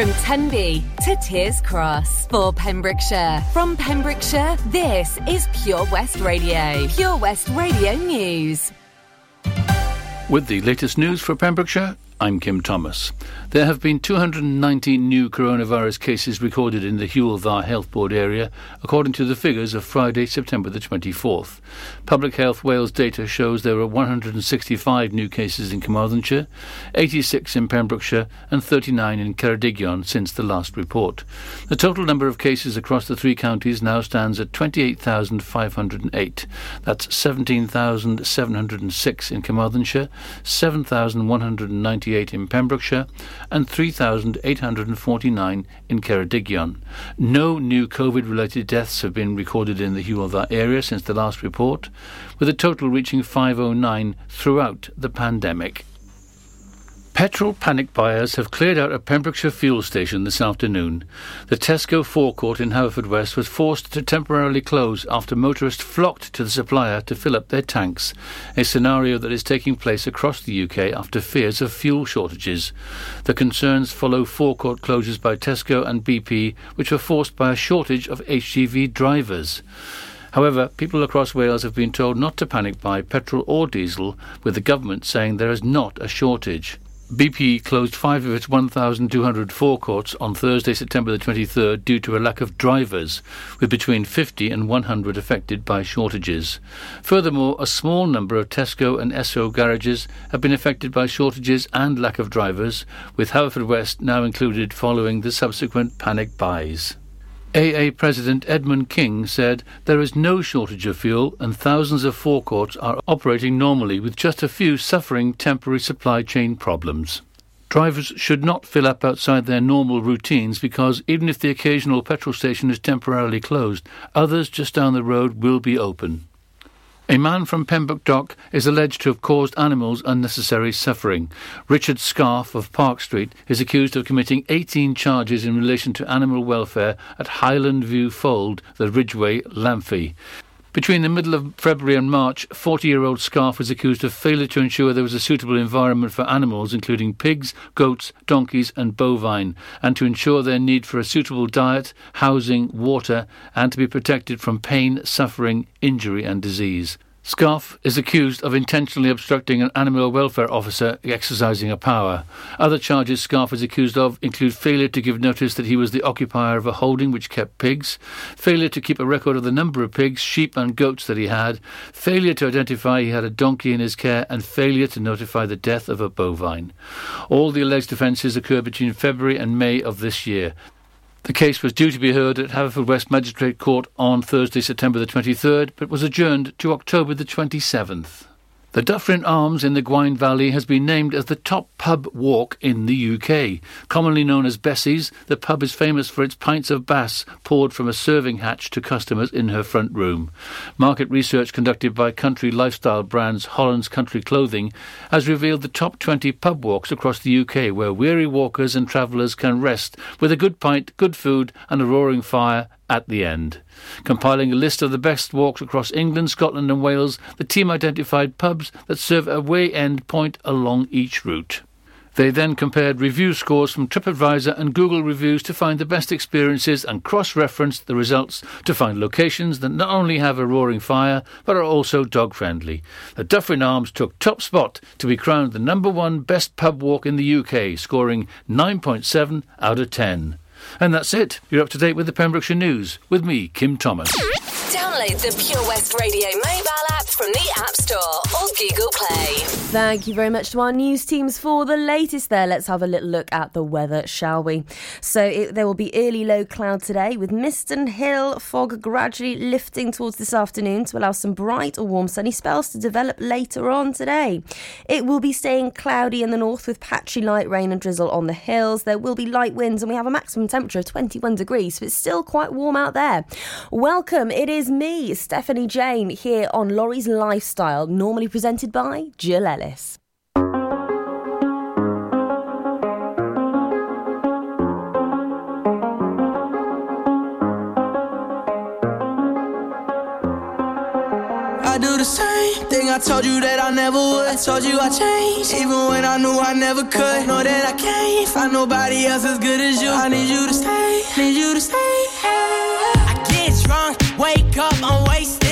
From Tenby to Tiers Cross for Pembrokeshire. From Pembrokeshire, this is Pure West Radio. Pure West Radio News. With the latest news for Pembrokeshire, I'm Kim Thomas. There have been 290 new coronavirus cases recorded in the Dda Health Board area, according to the figures of Friday, September the 24th. Public Health Wales data shows there were 165 new cases in Carmarthenshire, 86 in Pembrokeshire, and 39 in Ceredigion since the last report. The total number of cases across the three counties now stands at 28,508. That's 17,706 in Carmarthenshire, 7,190 in Pembrokeshire and 3,849 in Ceredigion. No new COVID related deaths have been recorded in the Hywel Dda area since the last report, with a total reaching 509 throughout the pandemic. Petrol panic buyers have cleared out a Pembrokeshire fuel station this afternoon. The Tesco forecourt in Haverfordwest was forced to temporarily close after motorists flocked to the supplier to fill up their tanks, a scenario that is taking place across the UK after fears of fuel shortages. The concerns follow forecourt closures by Tesco and BP, which were forced by a shortage of HGV drivers. However, people across Wales have been told not to panic buy petrol or diesel, with the government saying there is not a shortage. BP closed five of its 1,200 forecourts on Thursday, September the 23rd, due to a lack of drivers, with between 50 and 100 affected by shortages. Furthermore, a small number of Tesco and Esso garages have been affected by shortages and lack of drivers, with Haverfordwest now included following the subsequent panic buys. AA President Edmund King said there is no shortage of fuel and thousands of forecourts are operating normally with just a few suffering temporary supply chain problems. Drivers should not fill up outside their normal routines because even if the occasional petrol station is temporarily closed, others just down the road will be open. A man from Pembroke Dock is alleged to have caused animals unnecessary suffering. Richard Scarf of Park Street is accused of committing 18 charges in relation to animal welfare at Highland View Fold, the Ridgeway, Lamphey. Between the middle of February and March, 40 year old Scarf was accused of failure to ensure there was a suitable environment for animals, including pigs, goats, donkeys, and bovine, and to ensure their need for a suitable diet, housing, water, and to be protected from pain, suffering, injury, and disease. Scarf is accused of intentionally obstructing an animal welfare officer exercising a power. Other charges Scarf is accused of include failure to give notice that he was the occupier of a holding which kept pigs, failure to keep a record of the number of pigs, sheep, and goats that he had, failure to identify he had a donkey in his care, and failure to notify the death of a bovine. All the alleged offences occurred between February and May of this year. The case was due to be heard at Haverfordwest Magistrate Court on Thursday, September the 23rd, but was adjourned to October the 27th. The Dyffryn Arms in the Gwaun Valley has been named as the top pub walk in the UK. Commonly known as Bessie's, the pub is famous for its pints of Bass poured from a serving hatch to customers in her front room. Market research conducted by country lifestyle brands Holland's Country Clothing has revealed the top 20 pub walks across the UK where weary walkers and travellers can rest with a good pint, good food, and a roaring fire at the end. Compiling a list of the best walks across England, Scotland, and Wales, the team identified pubs that serve a way end point along each route. They then compared review scores from TripAdvisor and Google reviews to find the best experiences and cross referenced the results to find locations that not only have a roaring fire but are also dog friendly. The Dyffryn Arms took top spot to be crowned the number one best pub walk in the UK, scoring 9.7 out of 10. And that's it. You're up to date with the Pembrokeshire News with me, Kim Thomas. Download the Pure West Radio mobile app from the App Store or Google Play. Thank you very much to our news teams for the latest there. Let's have a little look at the weather, shall we? So it, there will be early low cloud today with mist and hill fog gradually lifting towards this afternoon to allow some bright or warm sunny spells to develop later on today. It will be staying cloudy in the north with patchy light rain and drizzle on the hills. There will be light winds and we have a maximum temperature of 21 degrees, so it's still quite warm out there. Welcome, it is me, Stephanie Jane, here on Lawrie's Lifestyle, normally presented by Jill Ellis. I do the same thing I told you that I never would. I told you I changed, even when I knew I never could. Know that I can't find nobody else as good as you. I need you to stay, need you to stay. Drunk, wake up, I'm wasted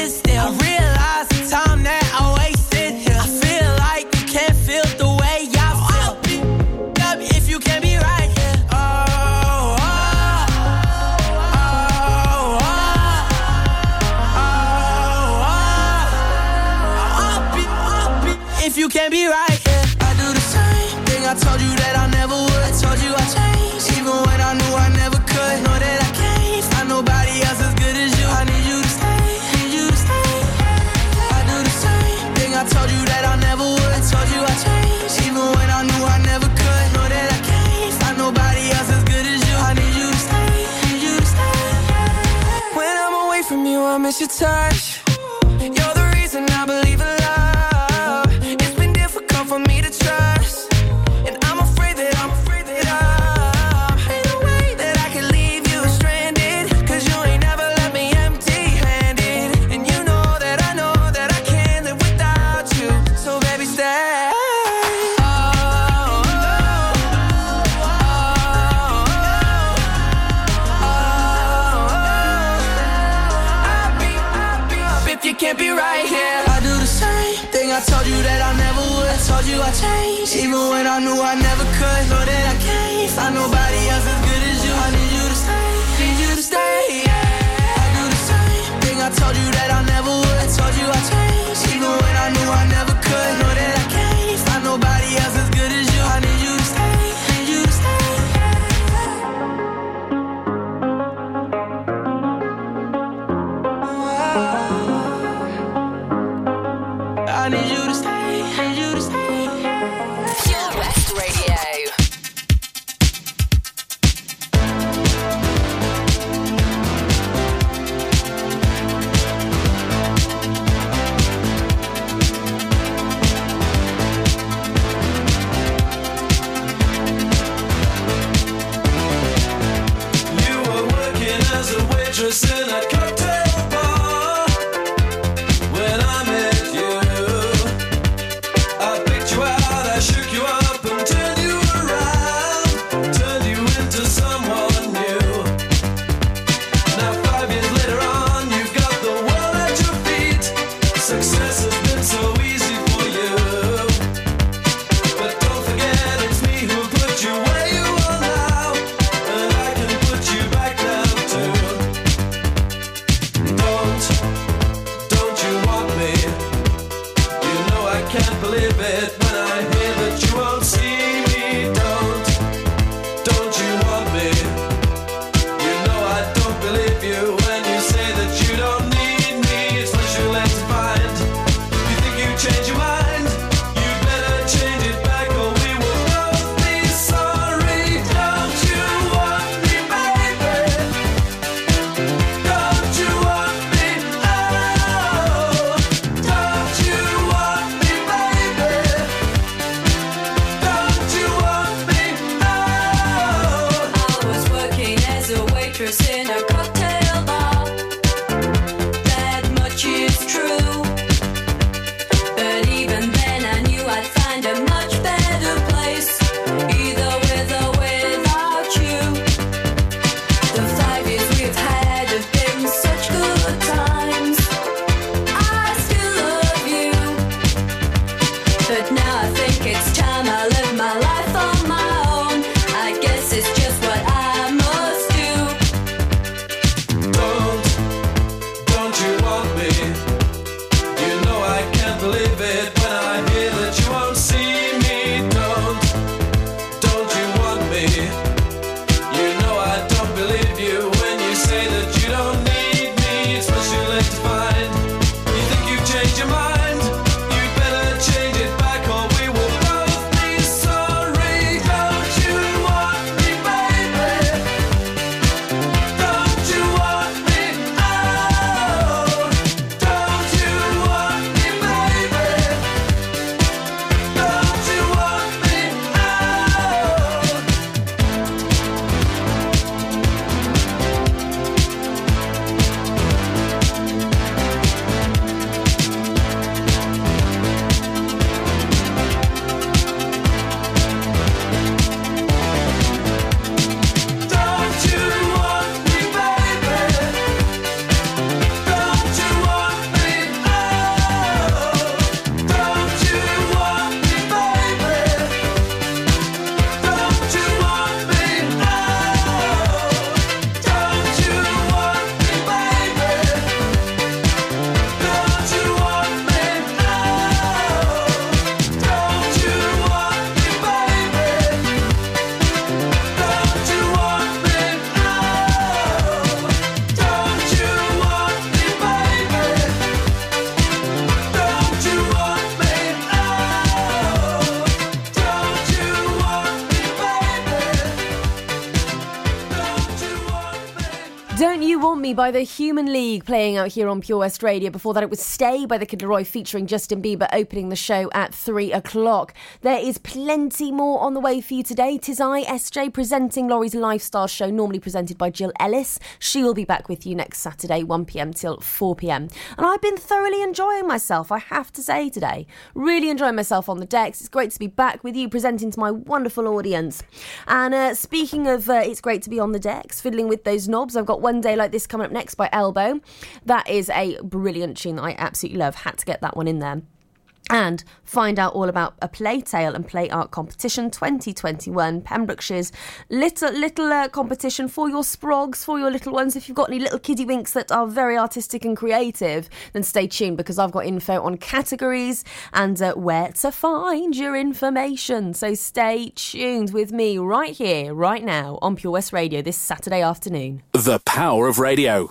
Human League playing out here on Pure West Radio. Before that, it was Stay by the Kid LAROI featuring Justin Bieber opening the show at three o'clock. There is plenty more on the way for you today. Tis I, SJ, presenting Lawrie's Lifestyle Show, normally presented by Jill Ellis. She will be back with you next Saturday, 1pm till 4pm. And I've been thoroughly enjoying myself, I have to say today. Really enjoying myself on the decks. It's great to be back with you, presenting to my wonderful audience. And uh, speaking of uh, it's great to be on the decks, fiddling with those knobs, I've got One Day Like This coming up next by Elbow. That is a brilliant tune that I absolutely love. Had to get that one in there. And find out all about a play tale and play art competition 2021 pembrokeshire's little little uh, competition for your sprogs for your little ones. If you've got any little kiddie winks that are very artistic and creative then stay tuned because i've got info on categories and uh, where to find your information. So stay tuned with me right here right now on pure west radio this saturday afternoon. The power of radio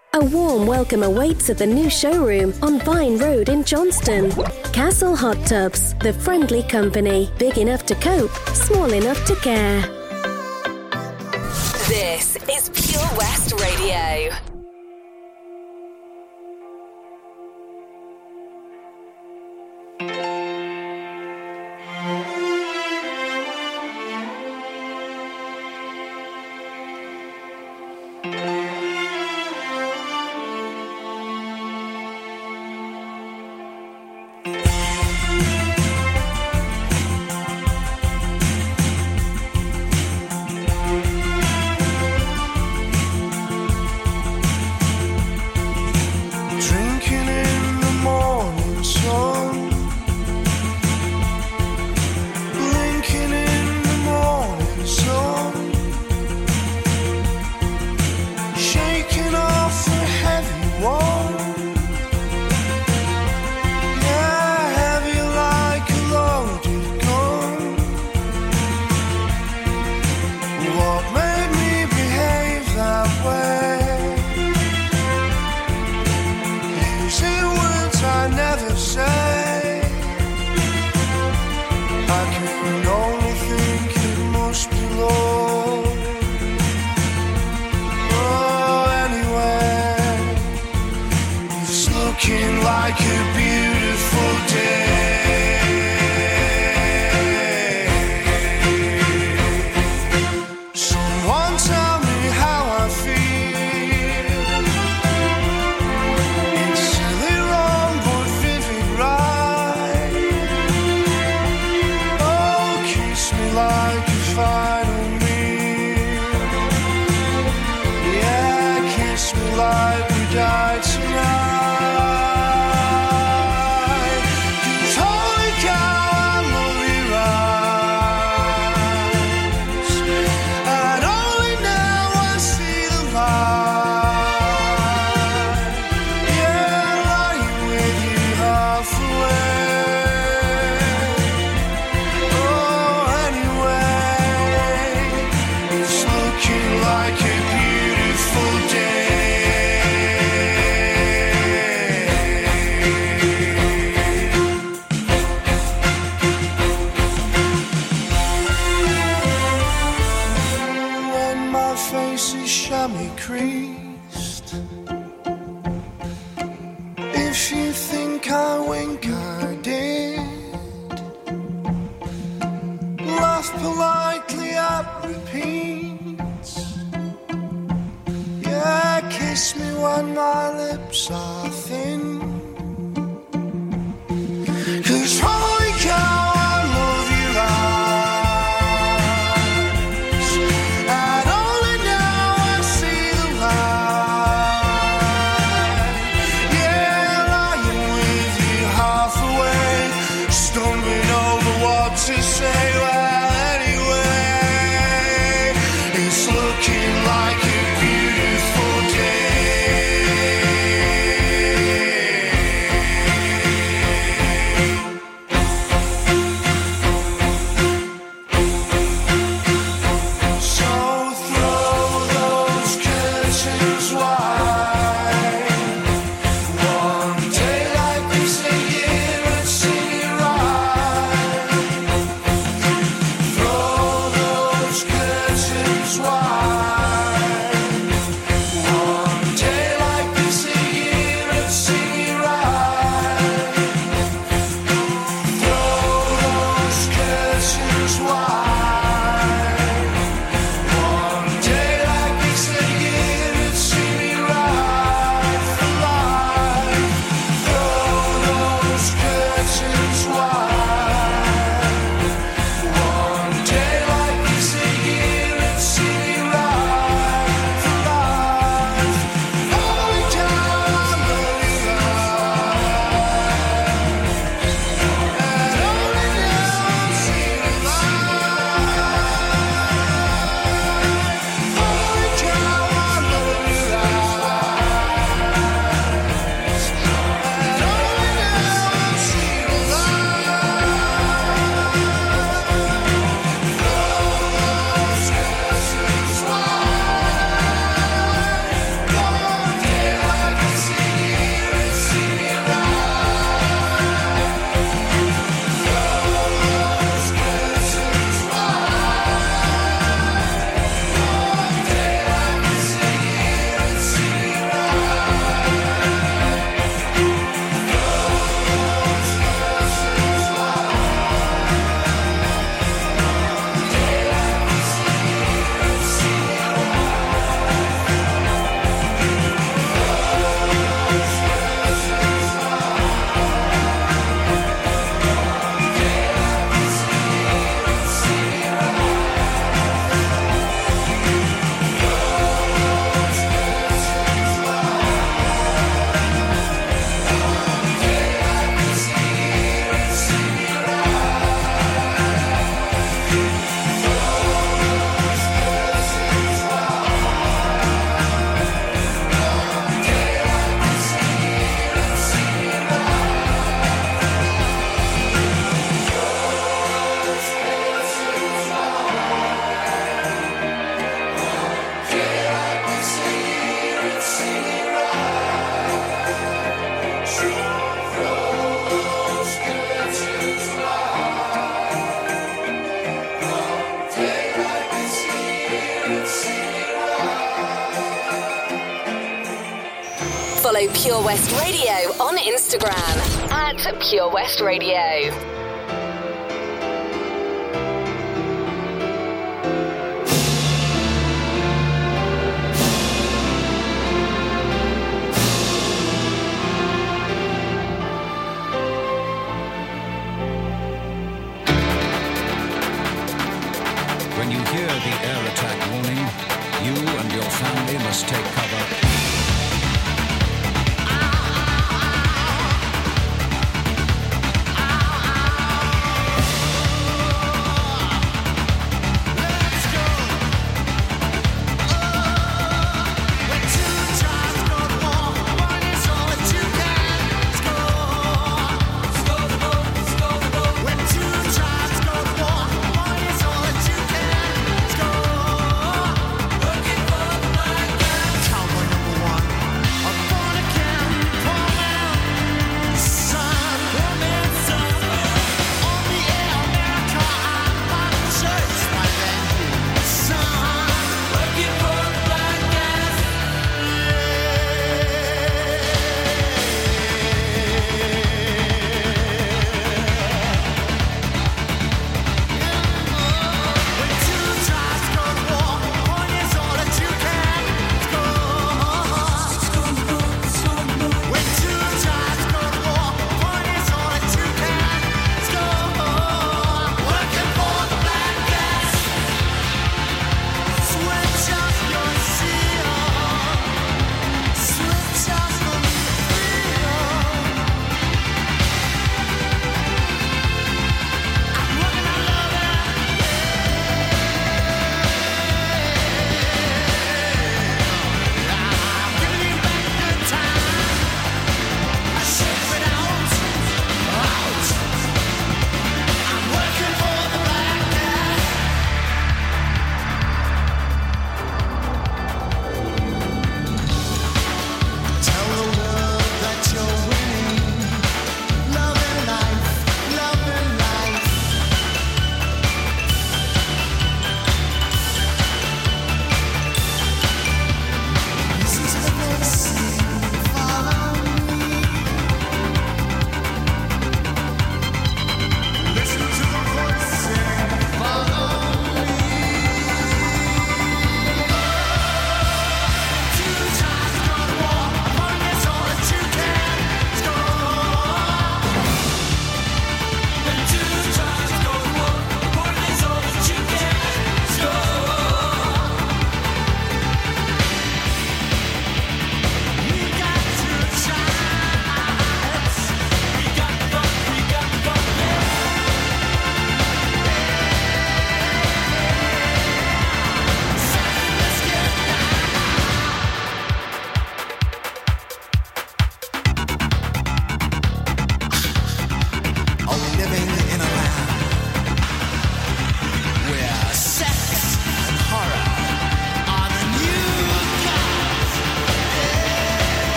A warm welcome awaits at the new showroom on Vine Road in Johnston. Castle Hot Tubs, the friendly company, big enough to cope, small enough to care. This is Pure West Radio. Pure West Radio.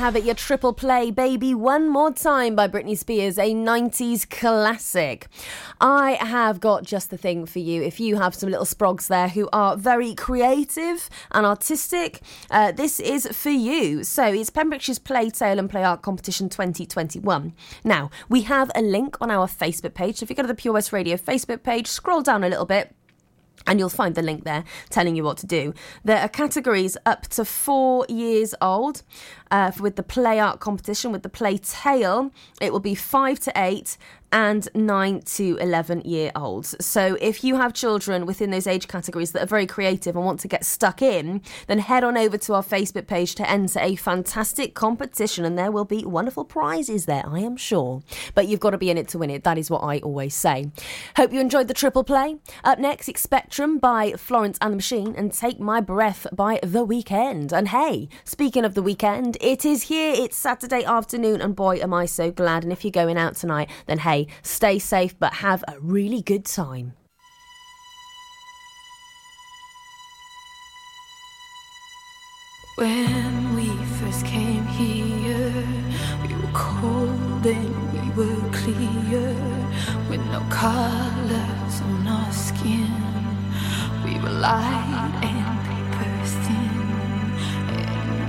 Have it, your triple play, Baby One More Time by Britney Spears, a 90s classic. I have got just the thing for you. If you have some little sprogs there who are very creative and artistic, uh, this is for you. So it's Pembrokeshire's Play Tale and Play Art Competition 2021. Now, we have a link on our Facebook page. So if you go to the Pure West Radio Facebook page, scroll down a little bit. And you'll find the link there telling you what to do. There are categories up to four years old. Uh, with the play art competition, with the play tale, it will be five to eight and nine to 11 year olds. So if you have children within those age categories that are very creative and want to get stuck in, then head on over to our Facebook page to enter a fantastic competition and there will be wonderful prizes there, I am sure. But you've got to be in it to win it. That is what I always say. Hope you enjoyed the triple play. Up next, it's Spectrum by Florence and the Machine and Take My Breath by The Weeknd. And hey, speaking of the weekend, it is here. It's Saturday afternoon and boy, am I so glad. And if you're going out tonight, then hey, stay safe but have a really good time. When we first came here, we were cold and we were clear, with no colors on our skin. We were light and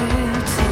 hurt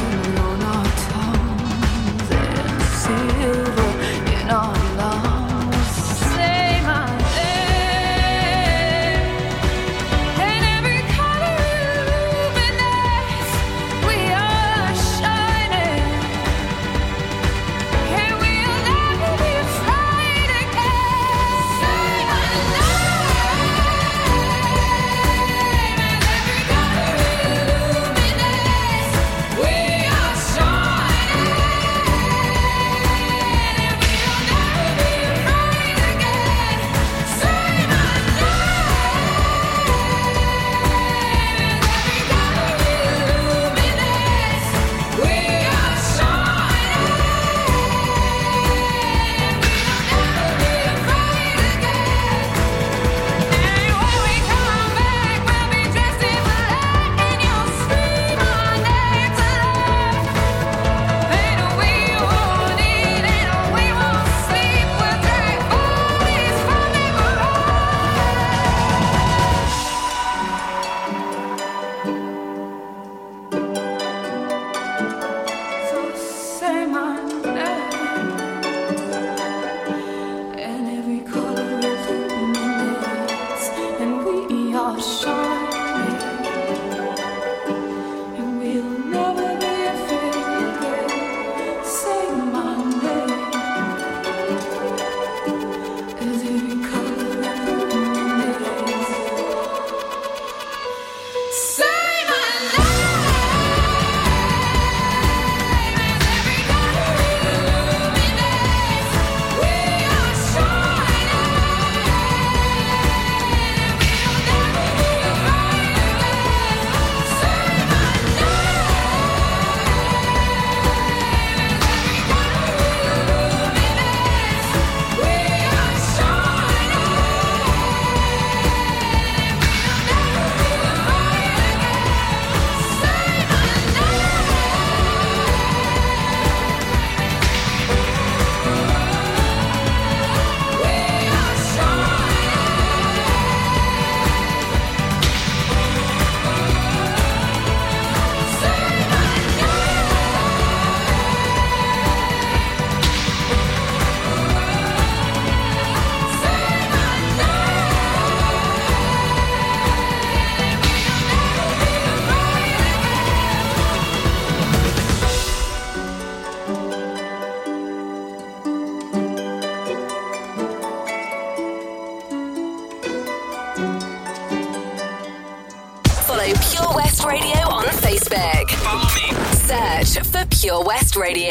Radio.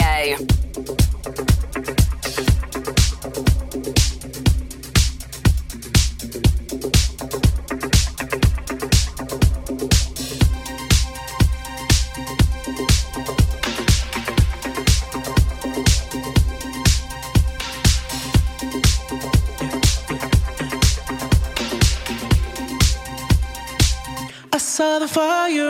I saw the fire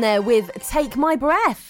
there with Take My Breath.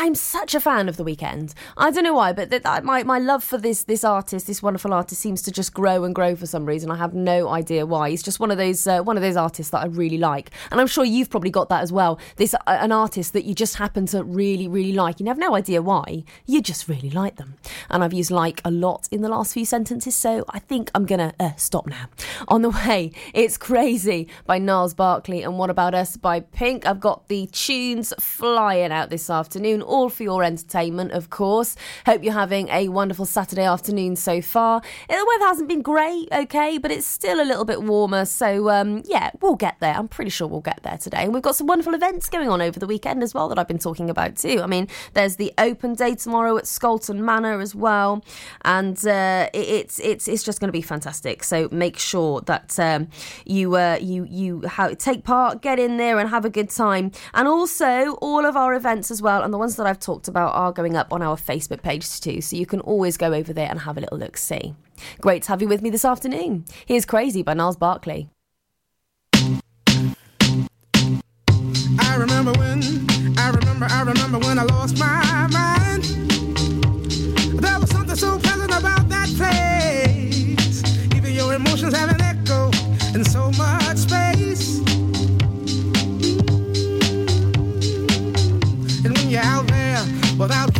I'm such a fan of The Weeknd. I don't know why, but my, my love for this this artist, this wonderful artist, seems to just grow and grow for some reason. I have no idea why. He's just one of those uh, one of those artists that I really like, and I'm sure you've probably got that as well. This uh, an artist that you just happen to really really like. You have no idea why. You just really like them. And I've used like a lot in the last few sentences, so I think I'm gonna uh, stop now. On the way, it's crazy by Gnarls Barkley and What About Us by Pink. I've got the tunes flying out this afternoon, all for your entertainment, of course. Hope you're having a wonderful Saturday afternoon so far. The weather hasn't been great, okay, but it's still a little bit warmer, so um, yeah, we'll get there. I'm pretty sure we'll get there today. And we've got some wonderful events going on over the weekend as well that I've been talking about too. I mean, there's the open day tomorrow at Scolton Manor as well, and uh, it, it's it's it's just going to be fantastic. So make sure that um, you uh, you you ha- take part, get in there, and have a good time. And also, all of our events as well, and the ones that I've talked about are going up on our Facebook page too. So you can always go over there and have a little look see. Great to have you with me this afternoon. Here's Crazy by Gnarls Barkley. I remember when, I remember, I remember when I lost my mind. There was something so pleasant about that place. Even your emotions have an echo in so much without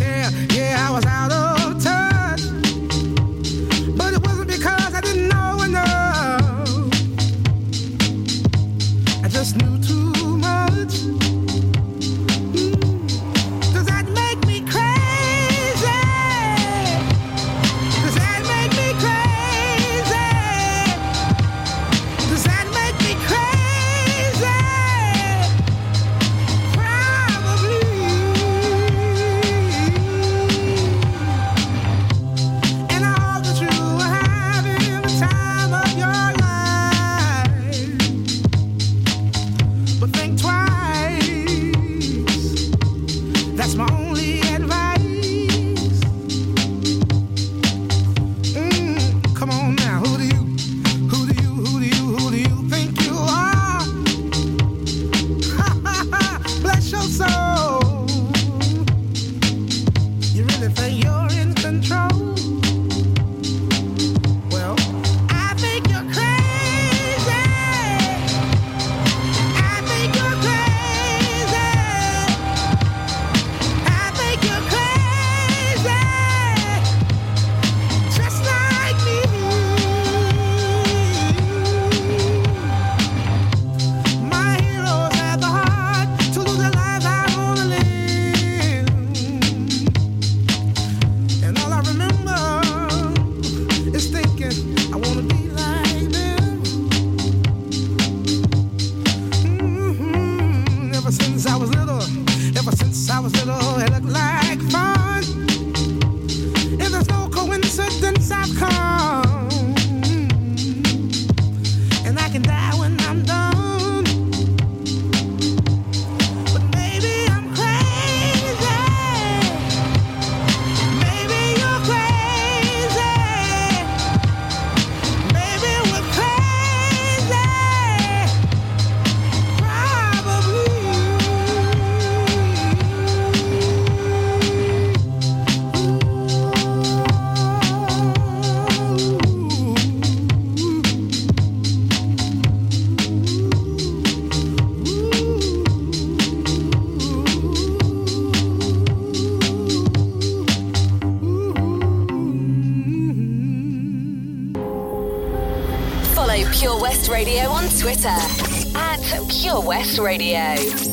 Radio.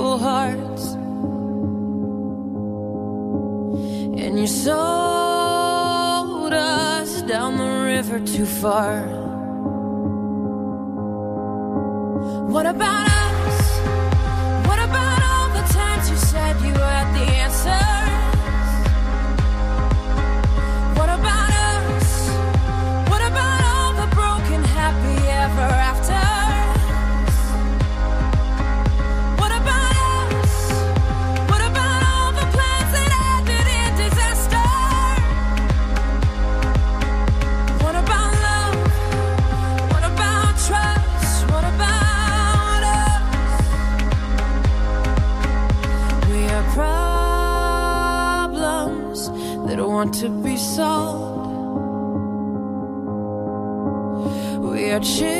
beautiful hearts. And you sold us down the river too far. What about? want to be sold. We are children.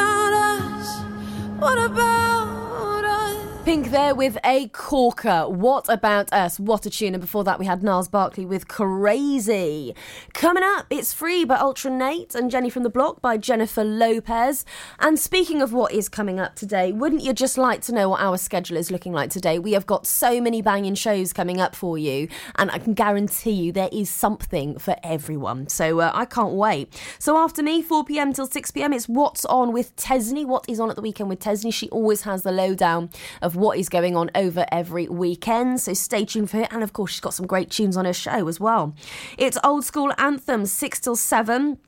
About us? What about? Pink there with a corker. What about us? What a tune. And before that, we had Gnarls Barkley with Crazy. Coming up, it's free by Ultra Naté and Jenny from the Block by Jennifer Lopez. And speaking of what is coming up today, wouldn't you just like to know what our schedule is looking like today? We have got so many banging shows coming up for you, and I can guarantee you there is something for everyone. So uh, I can't wait. So after me, 4 pm till 6 pm, it's What's On with Tesney. What is on at the weekend with Tesney? She always has the lowdown of what is going on over every weekend. So stay tuned for it. And of course, she's got some great tunes on her show as well. It's old school anthems, 6 till 7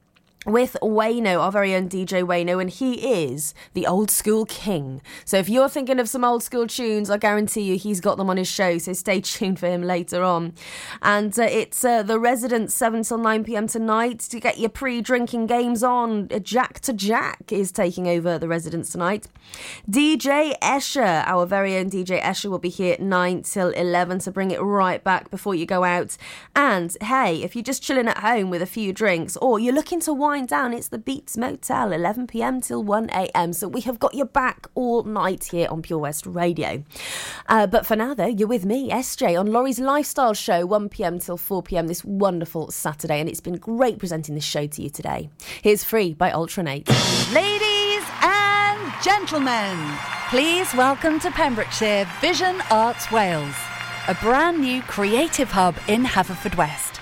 with Wayno, our very own DJ Wayno, and he is the old school king. So if you're thinking of some old school tunes, I guarantee you he's got them on his show. So stay tuned for him later on. And uh, it's uh, the Residents, 7 till 9 pm tonight to get your pre drinking games on. Uh, Jack to Jack is taking over the residence tonight. DJ Escher, our very own DJ Escher, will be here at 9 till 11 to bring it right back before you go out. And hey, if you're just chilling at home with a few drinks or you're looking to wind down, it's the Beats Motel, 11 pm till 1 am. So we have got your back all night here on Pure West Radio. Uh, but for now, though, you're with me, SJ, on Lawrie's Lifestyle Show, 1 pm till 4 pm this wonderful Saturday. And it's been great presenting this show to you today. Here's Free by Ultra Naté. Ladies and gentlemen, please welcome to Pembrokeshire Vision Arts Wales, a brand new creative hub in Haverfordwest.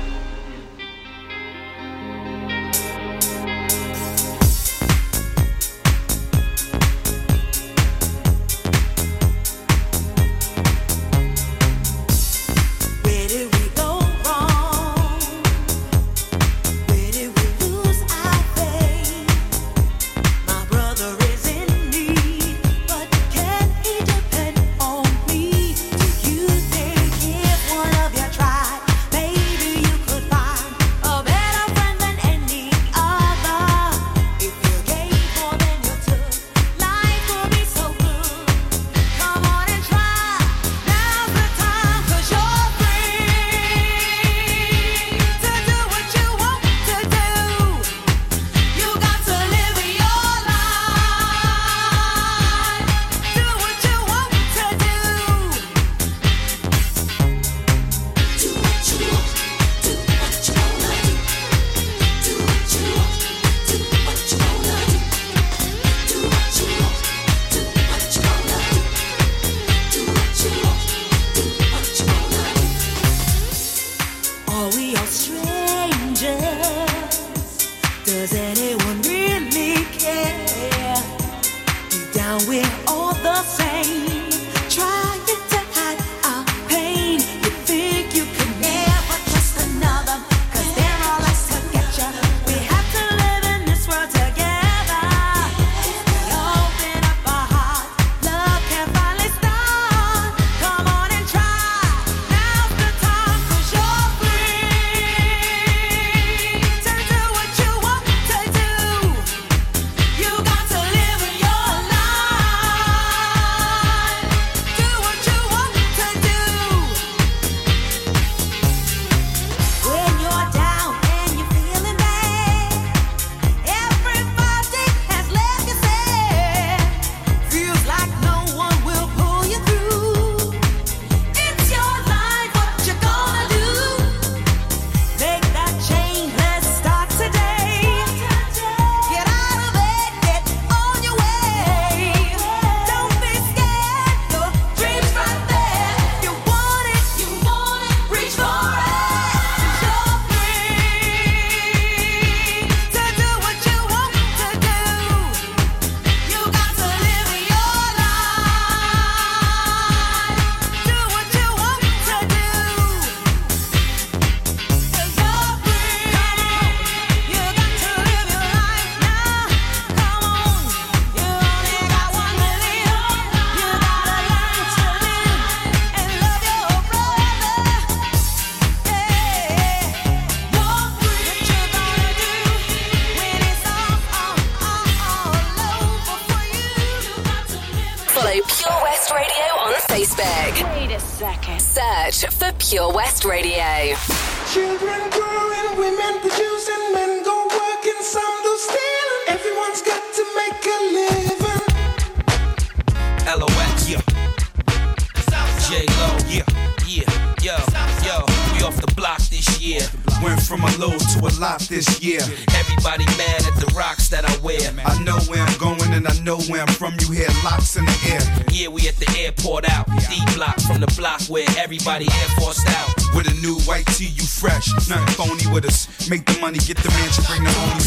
yeah. Everybody mad at the rocks that I wear. I know where I'm going and I know where I'm from. You hear locks in the air. Yeah, we at the airport out. D block from the block where everybody air forced out. With a new white tee, you fresh. Nothing phony with us. Make the money, get the mansion, bring the homies.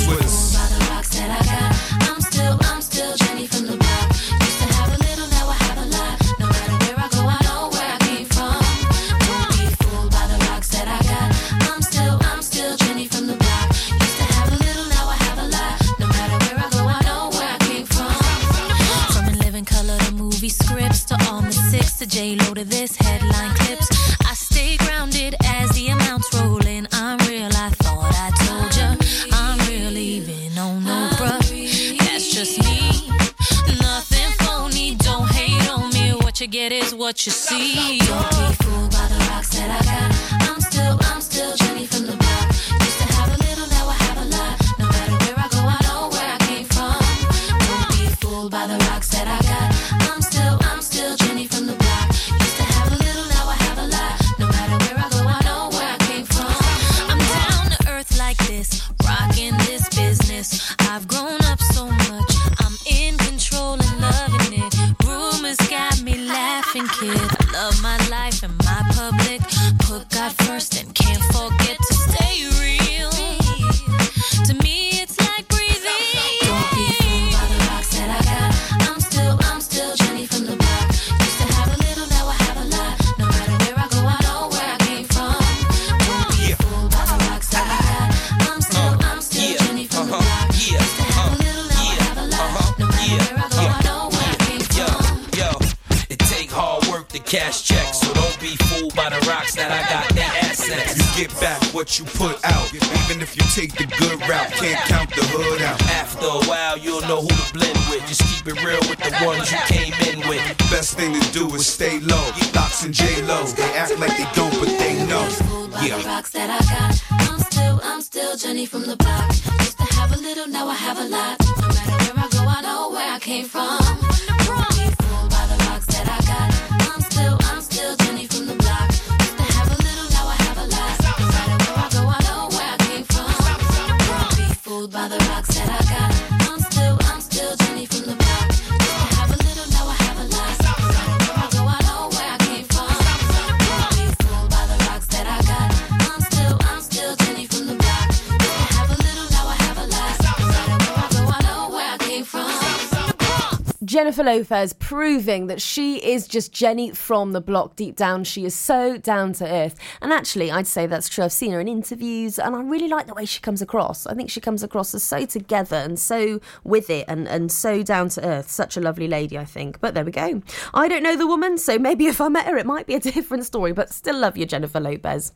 Lopez proving that she is just Jenny from the block deep down. She is so down to earth. And actually, I'd say that's true. I've seen her in interviews, and I really like the way she comes across. I think she comes across as so together and so with it and, and so down to earth. Such a lovely lady, I think. But there we go. I don't know the woman, so maybe if I met her, it might be a different story, but still love you, Jennifer Lopez.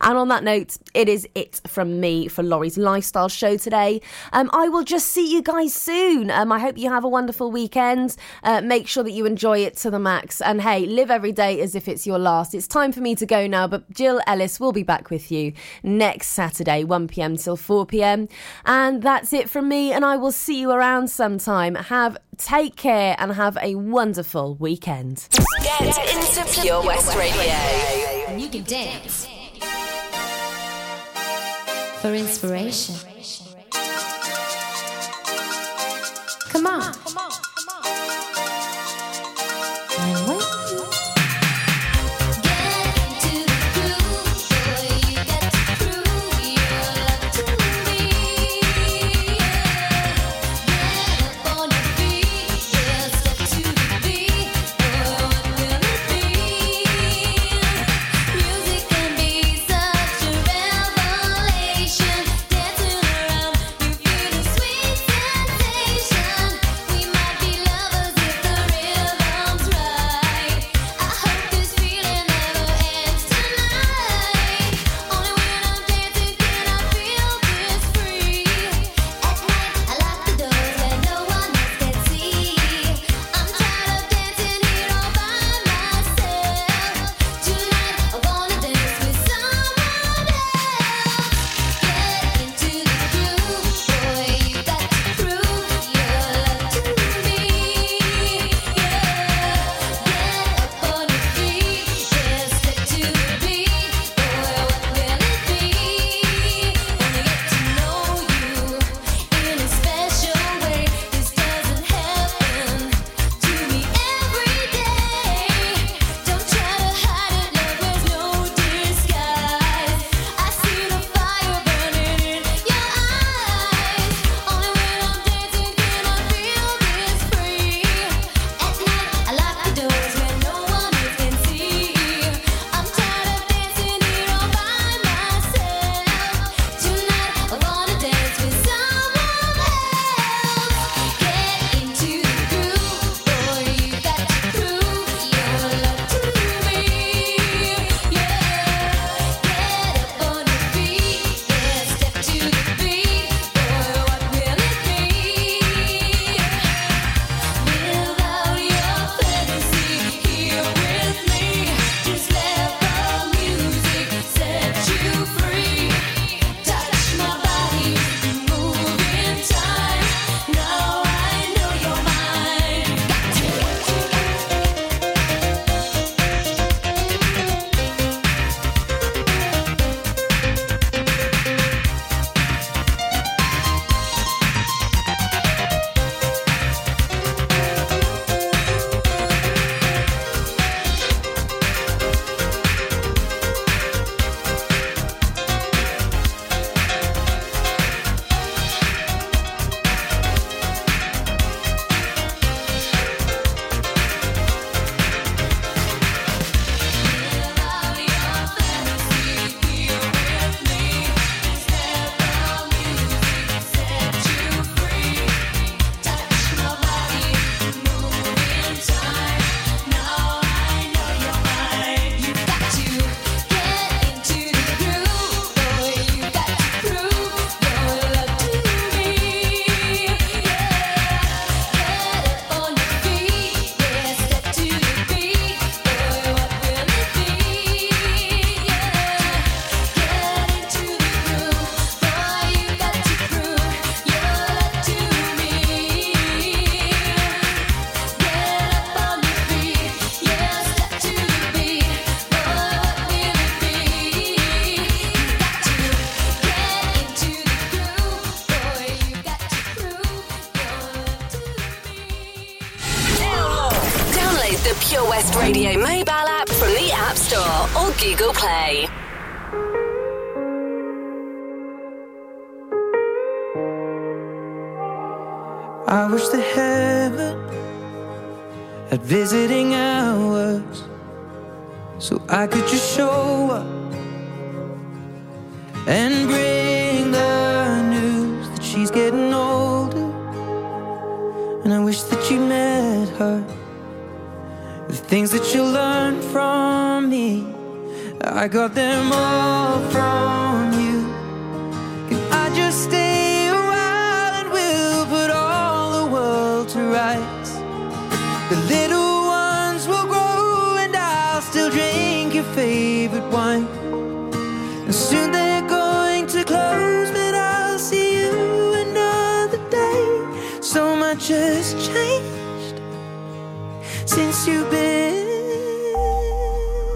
And on that note, it is it from me for Lawrie's Lifestyle Show today. Um, I will just see you guys soon. Um, I hope you have a wonderful weekend. Uh, make sure that you enjoy it to the max. And hey, live every day as if it's your last. It's time for me to go now, but Jill Jill Ellis will be back with you next Saturday, 1 pm till 4 pm. And that's it from me, and I will see you around sometime. Have take care and have a wonderful weekend. Get into Pure West Radio, and you can dance for inspiration. Come on.